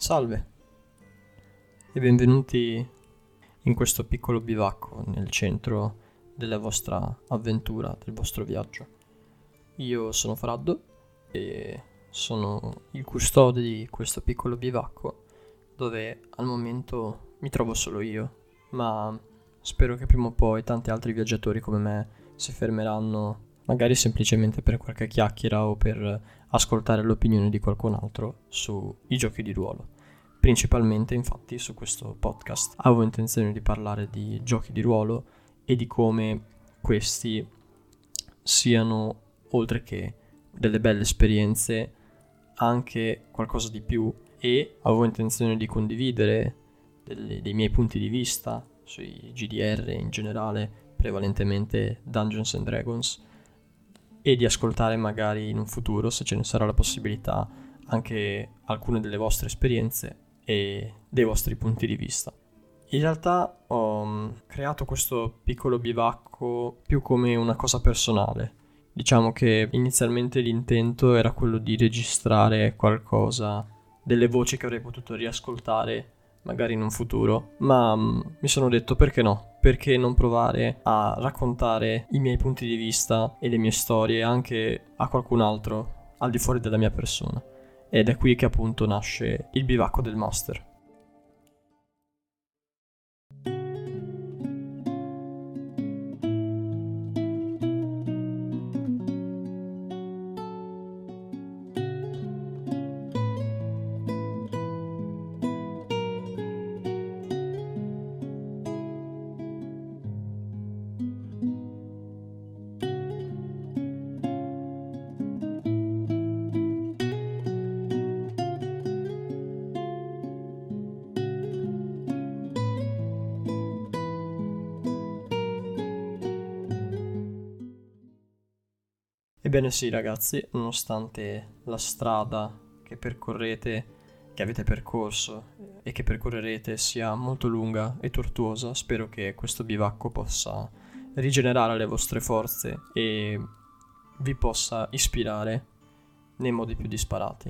Salve e benvenuti in questo piccolo bivacco nel centro della vostra avventura, del vostro viaggio. Io sono Fraddo e sono il custode di questo piccolo bivacco dove al momento mi trovo solo io, ma spero che prima o poi tanti altri viaggiatori come me si fermeranno magari semplicemente per qualche chiacchiera o per ascoltare l'opinione di qualcun altro sui giochi di ruolo. Principalmente, infatti, su questo podcast avevo intenzione di parlare di giochi di ruolo e di come questi siano, oltre che delle belle esperienze, anche qualcosa di più e avevo intenzione di condividere delle, dei miei punti di vista sui GDR in generale, prevalentemente Dungeons and Dragons, e di ascoltare magari in un futuro, se ce ne sarà la possibilità, anche alcune delle vostre esperienze e dei vostri punti di vista. In realtà ho mm, creato questo piccolo bivacco più come una cosa personale. Diciamo che inizialmente l'intento era quello di registrare qualcosa, delle voci che avrei potuto riascoltare magari in un futuro, ma um, mi sono detto perché no? Perché non provare a raccontare i miei punti di vista e le mie storie anche a qualcun altro al di fuori della mia persona. Ed è qui che appunto nasce il bivacco del master. Ebbene sì ragazzi, nonostante la strada che percorrete, che avete percorso e che percorrerete sia molto lunga e tortuosa, spero che questo bivacco possa rigenerare le vostre forze e vi possa ispirare nei modi più disparati.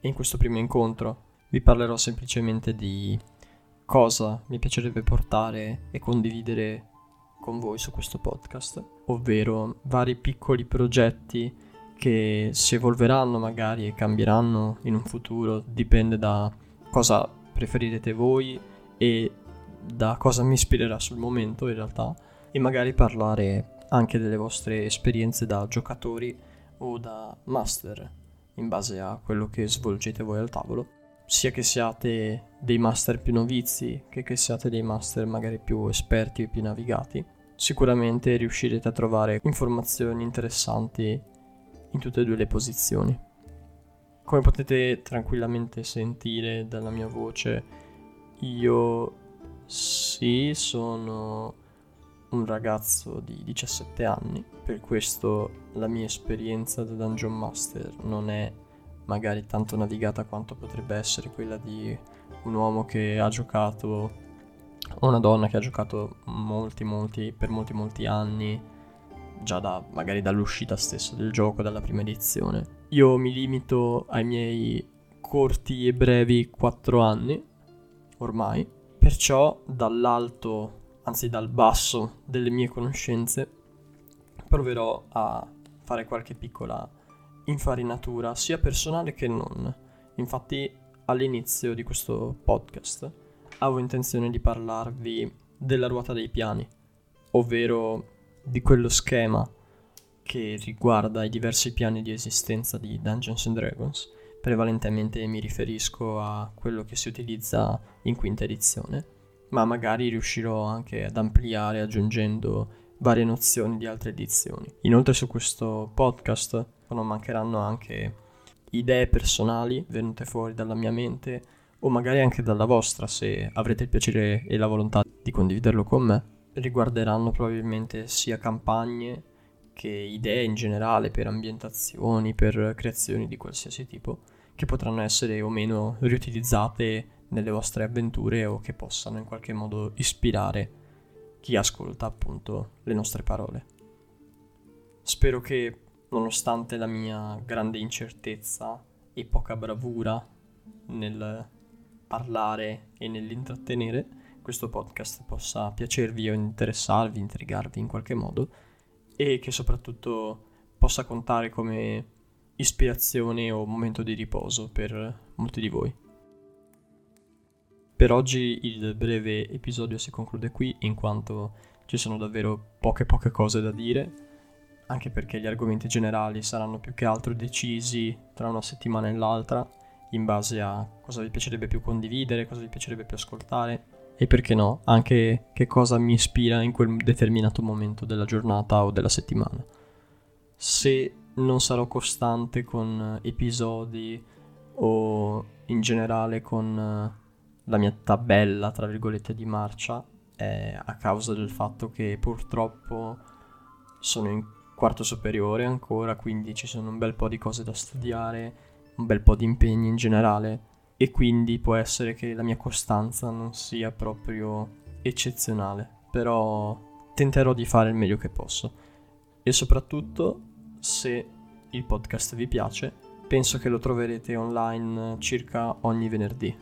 E in questo primo incontro vi parlerò semplicemente di cosa mi piacerebbe portare e condividere con voi su questo podcast, ovvero vari piccoli progetti che si evolveranno magari e cambieranno in un futuro, dipende da cosa preferirete voi e da cosa mi ispirerà sul momento in realtà e magari parlare anche delle vostre esperienze da giocatori o da master in base a quello che svolgete voi al tavolo sia che siate dei master più novizi che che siate dei master magari più esperti e più navigati sicuramente riuscirete a trovare informazioni interessanti in tutte e due le posizioni. Come potete tranquillamente sentire dalla mia voce, io sì, sono un ragazzo di 17 anni, per questo la mia esperienza da Dungeon Master non è magari tanto navigata quanto potrebbe essere quella di un uomo che ha giocato ho una donna che ha giocato molti, molti, per molti, molti anni, già da, magari dall'uscita stessa del gioco, dalla prima edizione. Io mi limito ai miei corti e brevi 4 anni, ormai, perciò dall'alto, anzi dal basso delle mie conoscenze, proverò a fare qualche piccola infarinatura, sia personale che non. Infatti all'inizio di questo podcast avevo intenzione di parlarvi della ruota dei piani, ovvero di quello schema che riguarda i diversi piani di esistenza di Dungeons and Dragons. Prevalentemente mi riferisco a quello che si utilizza in quinta edizione, ma magari riuscirò anche ad ampliare aggiungendo varie nozioni di altre edizioni. Inoltre su questo podcast non mancheranno anche idee personali venute fuori dalla mia mente o magari anche dalla vostra se avrete il piacere e la volontà di condividerlo con me, riguarderanno probabilmente sia campagne che idee in generale per ambientazioni, per creazioni di qualsiasi tipo, che potranno essere o meno riutilizzate nelle vostre avventure o che possano in qualche modo ispirare chi ascolta appunto le nostre parole. Spero che, nonostante la mia grande incertezza e poca bravura nel parlare e nell'intrattenere, questo podcast possa piacervi o interessarvi, intrigarvi in qualche modo e che soprattutto possa contare come ispirazione o momento di riposo per molti di voi. Per oggi il breve episodio si conclude qui in quanto ci sono davvero poche poche cose da dire, anche perché gli argomenti generali saranno più che altro decisi tra una settimana e l'altra in base a cosa vi piacerebbe più condividere, cosa vi piacerebbe più ascoltare e perché no, anche che cosa mi ispira in quel determinato momento della giornata o della settimana. Se non sarò costante con episodi o in generale con la mia tabella, tra virgolette, di marcia, è a causa del fatto che purtroppo sono in quarto superiore ancora, quindi ci sono un bel po' di cose da studiare, un bel po' di impegni in generale e quindi può essere che la mia costanza non sia proprio eccezionale, però tenterò di fare il meglio che posso. E soprattutto, se il podcast vi piace, penso che lo troverete online circa ogni venerdì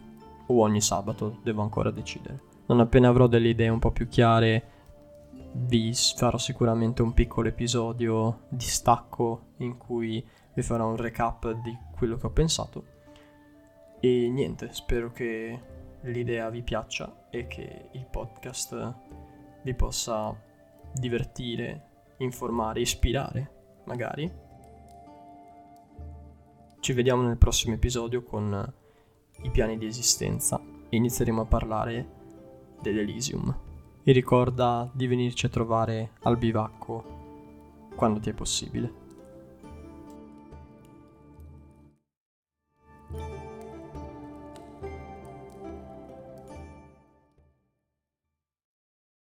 o ogni sabato, devo ancora decidere. Non appena avrò delle idee un po' più chiare, vi farò sicuramente un piccolo episodio di stacco in cui vi farò un recap di quello che ho pensato e niente, spero che l'idea vi piaccia e che il podcast vi possa divertire, informare, ispirare, magari. Ci vediamo nel prossimo episodio con i piani di esistenza e inizieremo a parlare dell'Elysium. E ricorda di venirci a trovare al bivacco quando ti è possibile.